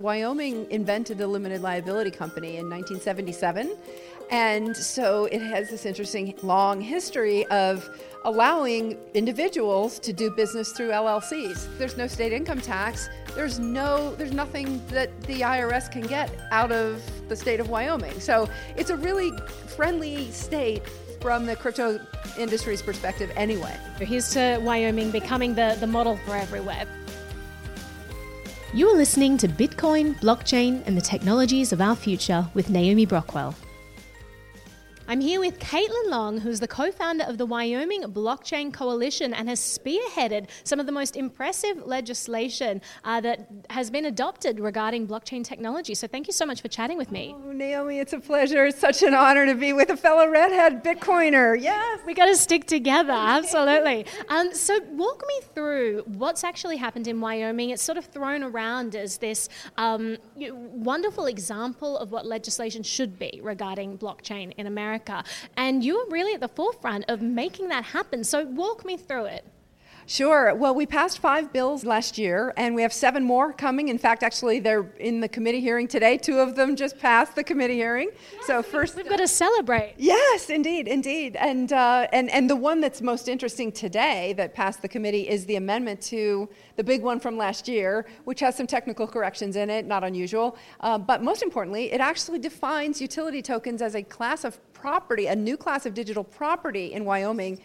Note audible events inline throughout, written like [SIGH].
Wyoming invented the limited liability company in 1977. And so it has this interesting long history of allowing individuals to do business through LLCs. There's no state income tax. There's no there's nothing that the IRS can get out of the state of Wyoming. So it's a really friendly state from the crypto industry's perspective anyway. Here's to Wyoming becoming the, the model for everywhere. You are listening to Bitcoin, blockchain, and the technologies of our future with Naomi Brockwell. I'm here with Caitlin Long, who's the co founder of the Wyoming Blockchain Coalition and has spearheaded some of the most impressive legislation uh, that has been adopted regarding blockchain technology. So, thank you so much for chatting with me. Oh, Naomi, it's a pleasure. It's such an honor to be with a fellow redhead Bitcoiner. Yes. We got to stick together, absolutely. Um, so, walk me through what's actually happened in Wyoming. It's sort of thrown around as this um, wonderful example of what legislation should be regarding blockchain in America. America. And you were really at the forefront of making that happen. So walk me through it. Sure. Well, we passed five bills last year, and we have seven more coming. In fact, actually, they're in the committee hearing today. Two of them just passed the committee hearing. Yes, so first, we've got to celebrate. Yes, indeed, indeed. And uh, and and the one that's most interesting today that passed the committee is the amendment to the big one from last year, which has some technical corrections in it, not unusual. Uh, but most importantly, it actually defines utility tokens as a class of property, a new class of digital property in Wyoming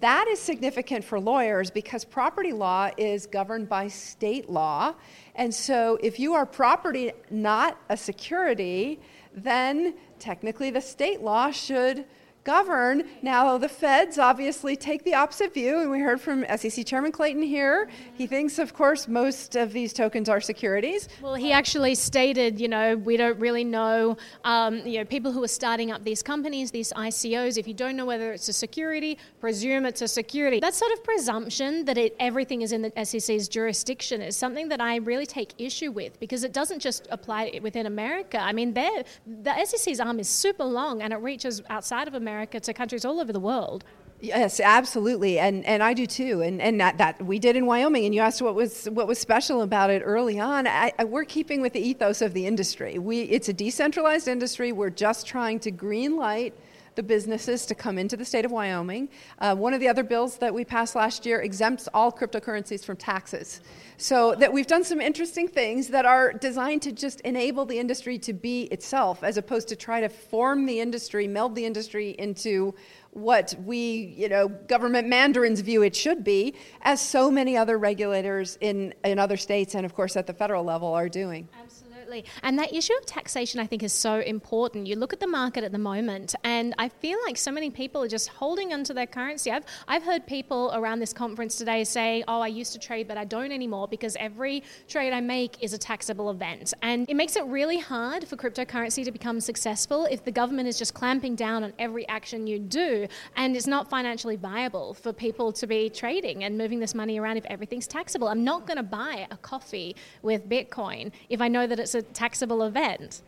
that is significant for lawyers because property law is governed by state law. And so if you are property, not a security, then technically the state law should govern. Now, the feds obviously take the opposite view, and we heard from SEC Chairman Clayton here. He thinks, of course, most of these tokens are securities. Well, he actually stated, you know, we don't really know, um, you know, people who are starting up these companies, these ICOs, if you don't know whether it's a security, presume it's a security. That sort of presumption that it, everything is in the SEC's jurisdiction is something that I really take issue with because it doesn't just apply within America. I mean, the SEC's arm is super long and it reaches outside of America America to countries all over the world. Yes, absolutely, and and I do too, and and that, that we did in Wyoming. And you asked what was what was special about it early on. I, I, we're keeping with the ethos of the industry. We it's a decentralized industry. We're just trying to green light the businesses to come into the state of Wyoming. Uh, one of the other bills that we passed last year exempts all cryptocurrencies from taxes. So that we've done some interesting things that are designed to just enable the industry to be itself, as opposed to try to form the industry, meld the industry into what we, you know, government mandarins view it should be, as so many other regulators in, in other states and, of course, at the federal level are doing. Absolutely. Absolutely. And that issue of taxation, I think, is so important. You look at the market at the moment, and I feel like so many people are just holding onto their currency. I've, I've heard people around this conference today say, Oh, I used to trade, but I don't anymore because every trade I make is a taxable event. And it makes it really hard for cryptocurrency to become successful if the government is just clamping down on every action you do, and it's not financially viable for people to be trading and moving this money around if everything's taxable. I'm not going to buy a coffee with Bitcoin if I know that it's a taxable event.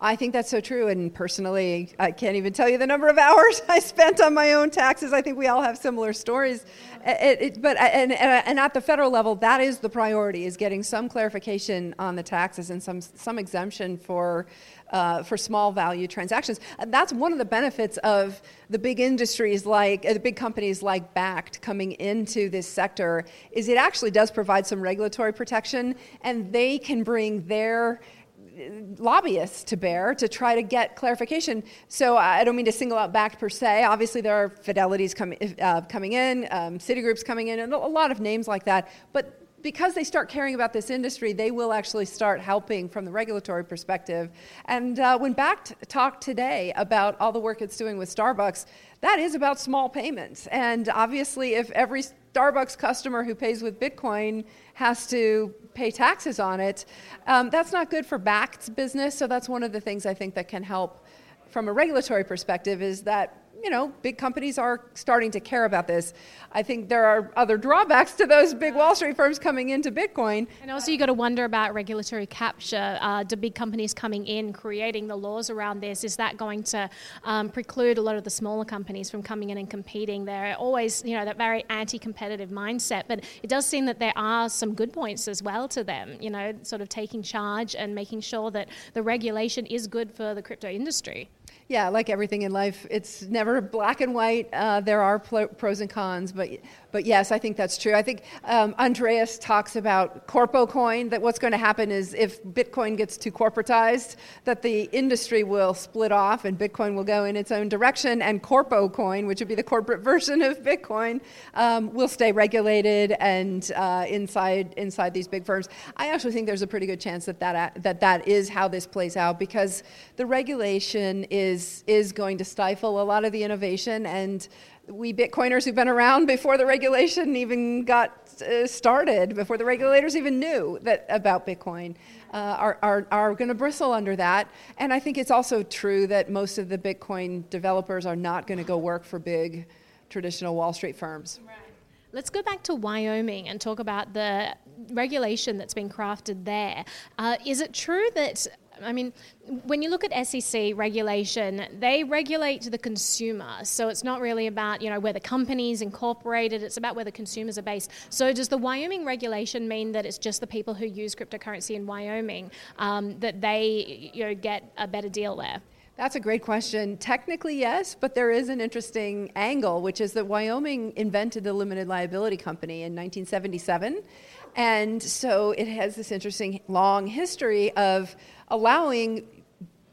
I think that's so true. And personally, I can't even tell you the number of [LAUGHS] hours I spent on my own taxes. I think we all have similar stories. It, it, but and, and at the federal level, that is the priority: is getting some clarification on the taxes and some some exemption for. Uh, for small value transactions. That's one of the benefits of the big industries like uh, the big companies like Bakkt coming into this sector is it actually does provide some regulatory protection and they can bring their lobbyists to bear to try to get clarification. So I don't mean to single out Bakkt per se. Obviously, there are Fidelities com- uh, coming in, um, Citigroup's coming in, and a lot of names like that. But because they start caring about this industry, they will actually start helping from the regulatory perspective. And uh, when Bakkt talked today about all the work it's doing with Starbucks, that is about small payments. And obviously, if every Starbucks customer who pays with Bitcoin has to pay taxes on it, um, that's not good for Bakkt's business. So that's one of the things I think that can help from a regulatory perspective is that you know, big companies are starting to care about this. I think there are other drawbacks to those big Wall Street firms coming into Bitcoin. And also, you got to wonder about regulatory capture. Uh, do big companies coming in, creating the laws around this, is that going to um, preclude a lot of the smaller companies from coming in and competing? They're always, you know, that very anti-competitive mindset. But it does seem that there are some good points as well to them. You know, sort of taking charge and making sure that the regulation is good for the crypto industry. Yeah, like everything in life, it's never black and white. Uh, there are pros and cons, but but yes, I think that's true. I think um, Andreas talks about Corpo Coin, that what's going to happen is if Bitcoin gets too corporatized, that the industry will split off and Bitcoin will go in its own direction, and Corpo Coin, which would be the corporate [LAUGHS] version of Bitcoin, um, will stay regulated and uh, inside, inside these big firms. I actually think there's a pretty good chance that that, that that is how this plays out because the regulation is, is going to stifle a lot of the innovation and we Bitcoiners who've been around before the regulation even got uh, started, before the regulators even knew that about Bitcoin, uh, are, are, are going to bristle under that. And I think it's also true that most of the Bitcoin developers are not going to go work for big traditional Wall Street firms. Right. Let's go back to Wyoming and talk about the regulation that's been crafted there. Uh, is it true that I mean, when you look at SEC regulation, they regulate the consumer. So it's not really about, you know, where the company's incorporated, it's about where the consumers are based. So does the Wyoming regulation mean that it's just the people who use cryptocurrency in Wyoming um, that they, you know, get a better deal there? That's a great question. Technically, yes, but there is an interesting angle, which is that Wyoming invented the limited liability company in 1977. And so it has this interesting long history of allowing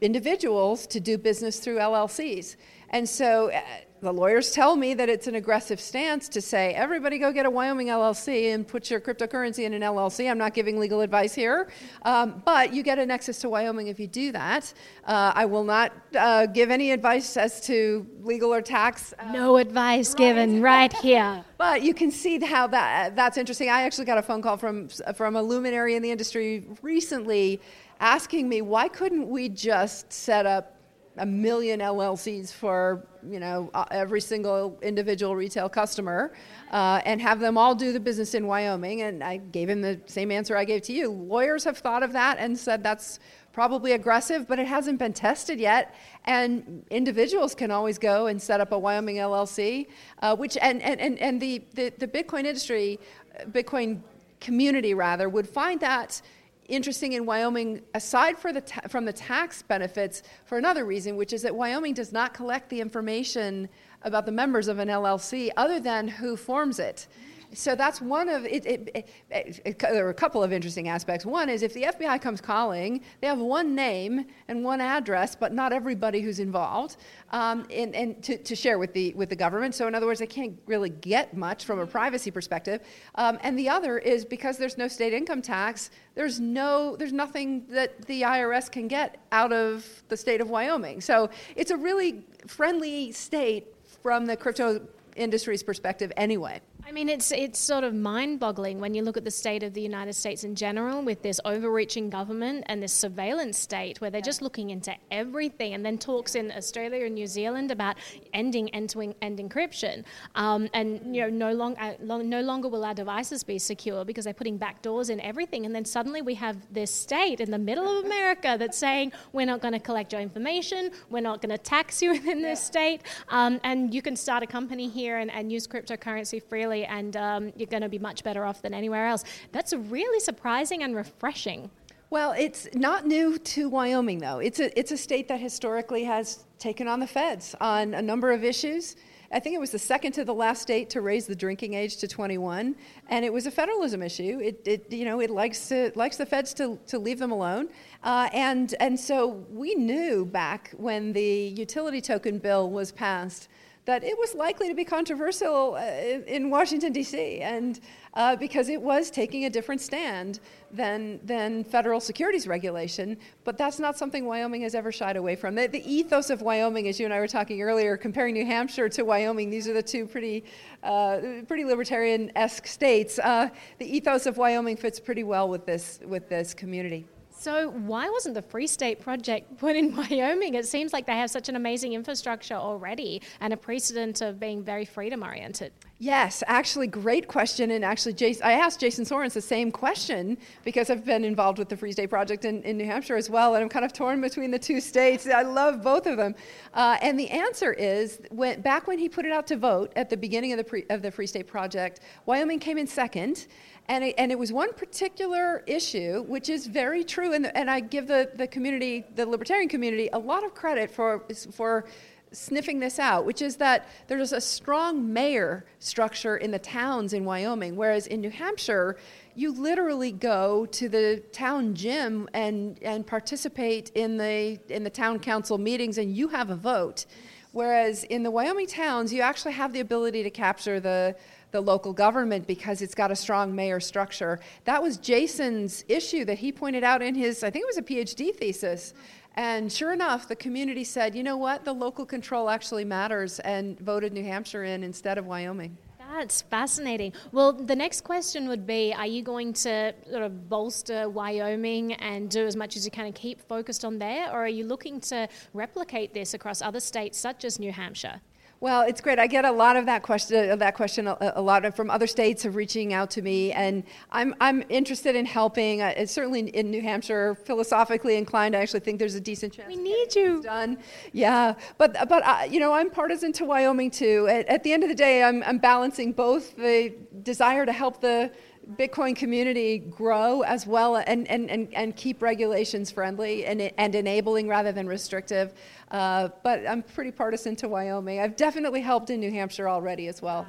individuals to do business through LLCs. And so uh, the lawyers tell me that it's an aggressive stance to say, everybody go get a Wyoming LLC and put your cryptocurrency in an LLC. I'm not giving legal advice here, um, but you get a nexus to Wyoming if you do that. Uh, I will not uh, give any advice as to legal or tax. Uh, no advice right. given right here. [LAUGHS] but you can see how that that's interesting. I actually got a phone call from from a luminary in the industry recently asking me why couldn't we just set up a million LLCs for you know uh, every single individual retail customer, uh, and have them all do the business in Wyoming. And I gave him the same answer I gave to you. Lawyers have thought of that and said that's probably aggressive, but it hasn't been tested yet. And individuals can always go and set up a Wyoming LLC, uh, which and, and, and, and the, the, the Bitcoin industry, Bitcoin community rather, would find that interesting in Wyoming, aside the ta- from the tax benefits, for another reason, which is that Wyoming does not collect the information about the members of an LLC other than who forms it. So that's one of it, it, it, There are a couple of interesting aspects. One is if the FBI comes calling, they have one name and one address, but not everybody who's involved, um, and, and to, to, share with the with the government. So in other words, they can't really get much from a privacy perspective. Um, and the other is because there's no state income tax. There's no there's nothing that the IRS can get out of the state of Wyoming. So it's a really friendly state from the crypto industry's perspective, anyway. I mean, it's it's sort of mind-boggling when you look at the state of the United States in general, with this overreaching government and this surveillance state, where they're yeah. just looking into everything, and then talks in Australia and New Zealand about ending end-to-end encryption, um, and you know, no long, uh, no longer will our devices be secure because they're putting backdoors in everything, and then suddenly we have this state in the middle of America [LAUGHS] that's saying we're not going to collect your information, we're not going to tax you [LAUGHS] within this state, um, and you can start a company here and, and use cryptocurrency freely and um, you're going to be much better off than anywhere else. That's really surprising and refreshing. Well, it's not new to Wyoming, though. It's a, it's a state that historically has taken on the feds on a number of issues. I think it was the second to the last state to raise the drinking age to 21, and it was a federalism issue. It, it you know, it likes to, likes the feds to, to leave them alone, uh, and and so we knew back when the utility token bill was passed that it was likely to be controversial uh, in Washington, D.C., and uh, because it was taking a different stand than, than federal securities regulation. But that's not something Wyoming has ever shied away from. The, the ethos of Wyoming, as you and I were talking earlier, comparing New Hampshire to Wyoming, these are the two pretty, uh, pretty libertarian esque states. Uh, the ethos of Wyoming fits pretty well with this, with this community. So, why wasn't the Free State Project [LAUGHS] put in Wyoming? It seems like they have such an amazing infrastructure already and a precedent of being very freedom oriented. Yes, actually, great question. And actually, Jason, I asked Jason Sorens the same question because I've been involved with the Free State Project in, in New Hampshire as well, and I'm kind of torn between the two states. I love both of them. Uh, and the answer is when, back when he put it out to vote at the beginning of the, pre, of the Free State Project, Wyoming came in second. And it, and it was one particular issue, which is very true, and, and I give the, the community, the libertarian community, a lot of credit for, for sniffing this out, which is that there's a strong mayor structure in the towns in Wyoming, whereas in New Hampshire, you literally go to the town gym and, and participate in the, in the town council meetings and you have a vote. Whereas in the Wyoming towns, you actually have the ability to capture the, the local government because it's got a strong mayor structure. That was Jason's issue that he pointed out in his, I think it was a PhD thesis. And sure enough, the community said, you know what, the local control actually matters and voted New Hampshire in instead of Wyoming. That's fascinating. Well, the next question would be Are you going to sort of bolster Wyoming and do as much as you can and keep focused on there? Or are you looking to replicate this across other states such as New Hampshire? Well, it's great. I get a lot of that question, that question a, a lot from other states of reaching out to me, and I'm, I'm interested in helping. Uh, certainly in New Hampshire, philosophically inclined, I actually think there's a decent chance. We need you. Done. Yeah, but but uh, you know, I'm partisan to Wyoming too. At, at the end of the day, I'm, I'm balancing both the desire to help the Bitcoin community grow as well and, and, and, and keep regulations friendly and, and enabling rather than restrictive. Uh, but I'm pretty partisan to Wyoming. I've definitely helped in New Hampshire already as well.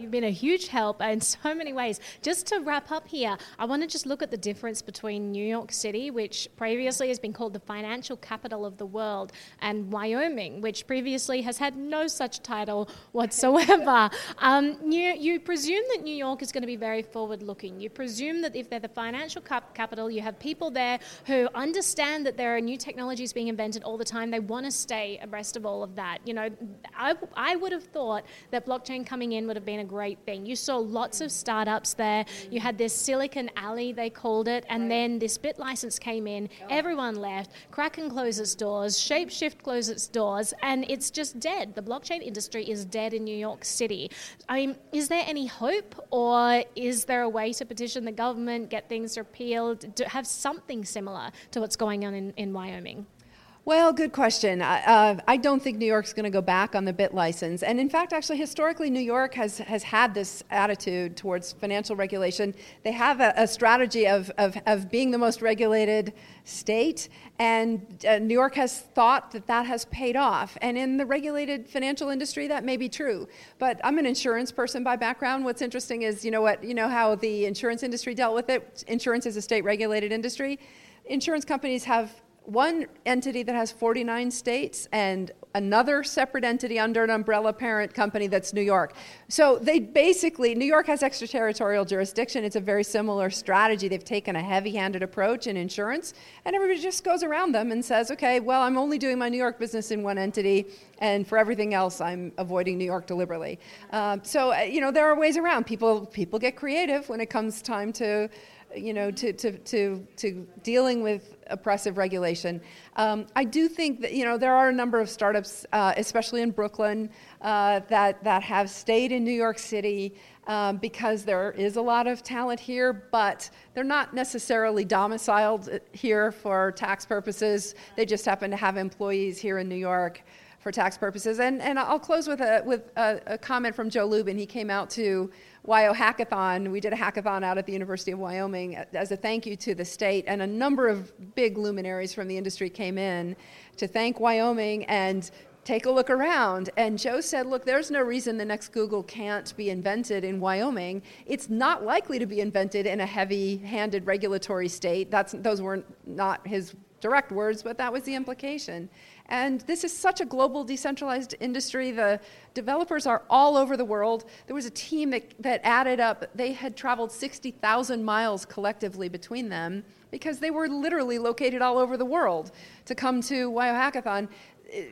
You've been a huge help in so many ways. Just to wrap up here, I want to just look at the difference between New York City, which previously has been called the financial capital of the world, and Wyoming, which previously has had no such title whatsoever. [LAUGHS] um, you, you presume that New York is going to be very forward looking. You presume that if they're the financial cap- capital, you have people there who understand that there are new technologies being invented all the time. They want to stay abreast of all of that. You know, I, I would have thought that blockchain coming in would have been a great thing. You saw lots of startups there. You had this Silicon Alley, they called it, and then this BitLicense came in. Everyone left. Kraken closed its doors. Shapeshift closed its doors, and it's just dead. The blockchain industry is dead in New York City. I mean, is there any hope, or is there a way to petition the government, get things repealed, to have something similar to what's going on in, in Wyoming? Well, good question. Uh, I don't think New York's going to go back on the BitLicense. And in fact, actually, historically, New York has, has had this attitude towards financial regulation. They have a, a strategy of, of, of being the most regulated state, and uh, New York has thought that that has paid off. And in the regulated financial industry, that may be true. But I'm an insurance person by background. What's interesting is, you know what, you know how the insurance industry dealt with it. Insurance is a state regulated industry. Insurance companies have one entity that has 49 states and another separate entity under an umbrella parent company that's New York. So they basically, New York has extraterritorial jurisdiction. It's a very similar strategy. They've taken a heavy handed approach in insurance, and everybody just goes around them and says, okay, well, I'm only doing my New York business in one entity, and for everything else, I'm avoiding New York deliberately. Um, so, uh, you know, there are ways around. People, people get creative when it comes time to you know, to, to, to, to dealing with oppressive regulation. Um, I do think that, you know, there are a number of startups, uh, especially in Brooklyn, uh, that, that have stayed in New York City um, because there is a lot of talent here, but they're not necessarily domiciled here for tax purposes. They just happen to have employees here in New York for tax purposes. And, and I'll close with, a, with a, a comment from Joe Lubin. He came out to WYO Hackathon. We did a hackathon out at the University of Wyoming as a thank you to the state, and a number of big luminaries from the industry came in to thank Wyoming and take a look around. And Joe said, Look, there's no reason the next Google can't be invented in Wyoming. It's not likely to be invented in a heavy handed regulatory state. That's, those were not his direct words, but that was the implication. And this is such a global decentralized industry. The developers are all over the world. There was a team that, that added up, they had traveled 60,000 miles collectively between them because they were literally located all over the world to come to WYO Hackathon.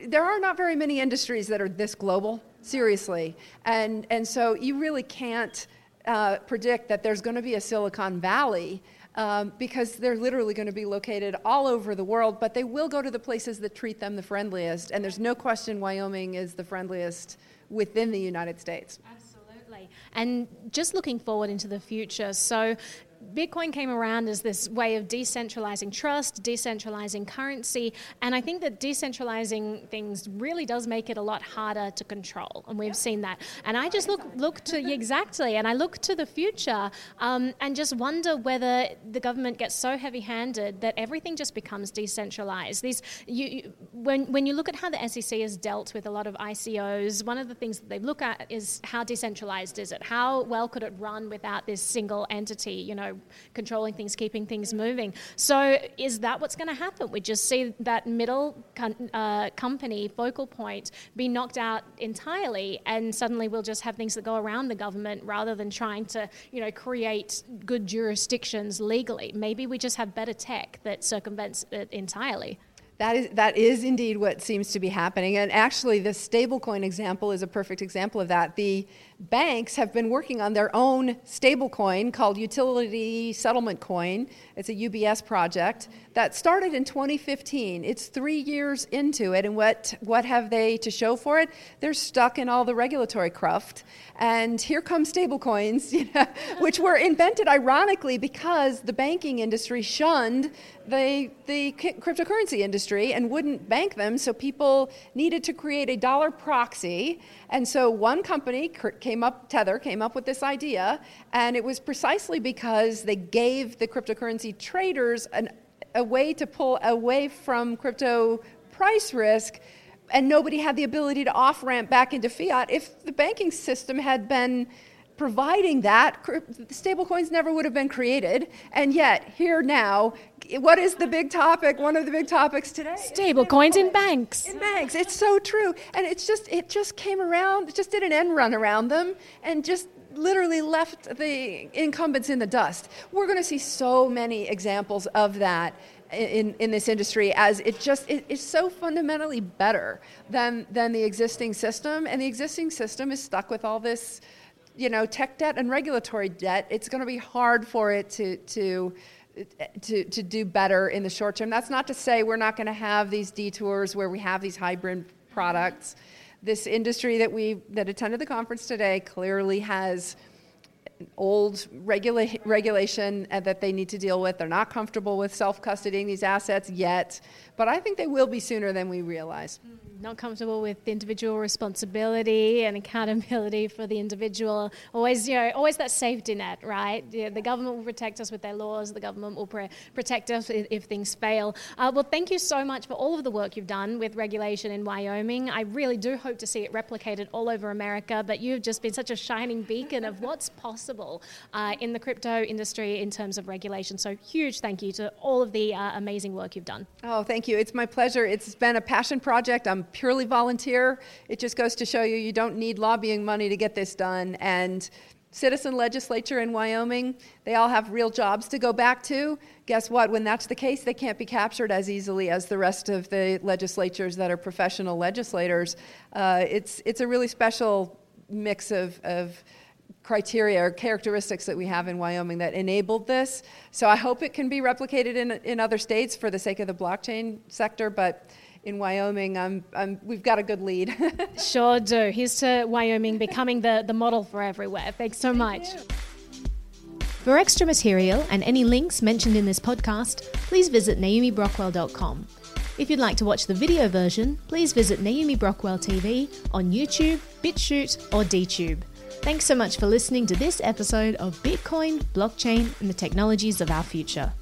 There are not very many industries that are this global, seriously. And, and so you really can't uh, predict that there's going to be a Silicon Valley um, because they're literally going to be located all over the world, but they will go to the places that treat them the friendliest. And there's no question Wyoming is the friendliest within the United States. Absolutely. And just looking forward into the future, so Bitcoin came around as this way of decentralizing trust, decentralizing currency, and I think that decentralizing things really does make it a lot harder to control, and we've seen that. And I just look look to [LAUGHS] exactly, and I look to the future um, and just wonder whether the government gets so heavy-handed that everything just becomes decentralized. These, you, when when you look at how the SEC has dealt with a lot of ICOs, one of the things that they look at is how decentralized is it? How well could it run without this single entity? You know controlling things, keeping things moving. So, is that what's going to happen? We just see that middle uh, company, focal point, be knocked out entirely, and suddenly we'll just have things that go around the government rather than trying to, you know, create good jurisdictions legally. Maybe we just have better tech that circumvents it entirely. That is, that is indeed what seems to be happening. And actually, the stablecoin example is a perfect example of that. The banks have been working on their own stablecoin called Utility Settlement Coin. It's a UBS project that started in 2015. It's three years into it, and what, what have they to show for it? They're stuck in all the regulatory cruft. And here come stablecoins, [LAUGHS] you know, which were invented ironically because the banking industry shunned the, the cryptocurrency industry and wouldn't bank them, so people needed to create a dollar proxy. And so one company came up, Tether, came up with this idea, and it was precisely because they gave the cryptocurrency traders an, a way to pull away from crypto price risk and nobody had the ability to off ramp back into fiat. If the banking system had been providing that, stablecoins never would have been created. And yet, here now, what is the big topic? One of the big topics today. Stablecoins in banks. In banks. It's so true. And it's just it just came around, it just did an end run around them and just literally left the incumbents in the dust. We're going to see so many examples of that in, in this industry as it just it is so fundamentally better than than the existing system and the existing system is stuck with all this you know tech debt and regulatory debt it's going to be hard for it to to to, to do better in the short term. That's not to say we're not going to have these detours where we have these hybrid products. This industry that we that attended the conference today clearly has old regula- regulation that they need to deal with. They're not comfortable with self custodying these assets yet, but I think they will be sooner than we realize. Mm not comfortable with individual responsibility and accountability for the individual. Always, you know, always that safety net, right? Yeah, the government will protect us with their laws. The government will protect us if, if things fail. Uh, well, thank you so much for all of the work you've done with regulation in Wyoming. I really do hope to see it replicated all over America. But you've just been such a shining beacon of what's possible uh, in the crypto industry in terms of regulation. So huge thank you to all of the uh, amazing work you've done. Oh, thank you. It's my pleasure. It's been a passion project. I'm purely volunteer. It just goes to show you you don't need lobbying money to get this done. And citizen legislature in Wyoming, they all have real jobs to go back to. Guess what? When that's the case, they can't be captured as easily as the rest of the legislatures that are professional legislators. Uh, it's, it's a really special mix of, of criteria or characteristics that we have in Wyoming that enabled this. So I hope it can be replicated in, in other states for the sake of the blockchain sector, but in Wyoming, I'm, I'm, we've got a good lead. [LAUGHS] sure do. Here's to Wyoming becoming the, the model for everywhere. Thanks so much. For extra material and any links mentioned in this podcast, please visit naomibrockwell.com. If you'd like to watch the video version, please visit Naomi Brockwell TV on YouTube, BitChute, or DTube. Thanks so much for listening to this episode of Bitcoin, Blockchain, and the Technologies of Our Future.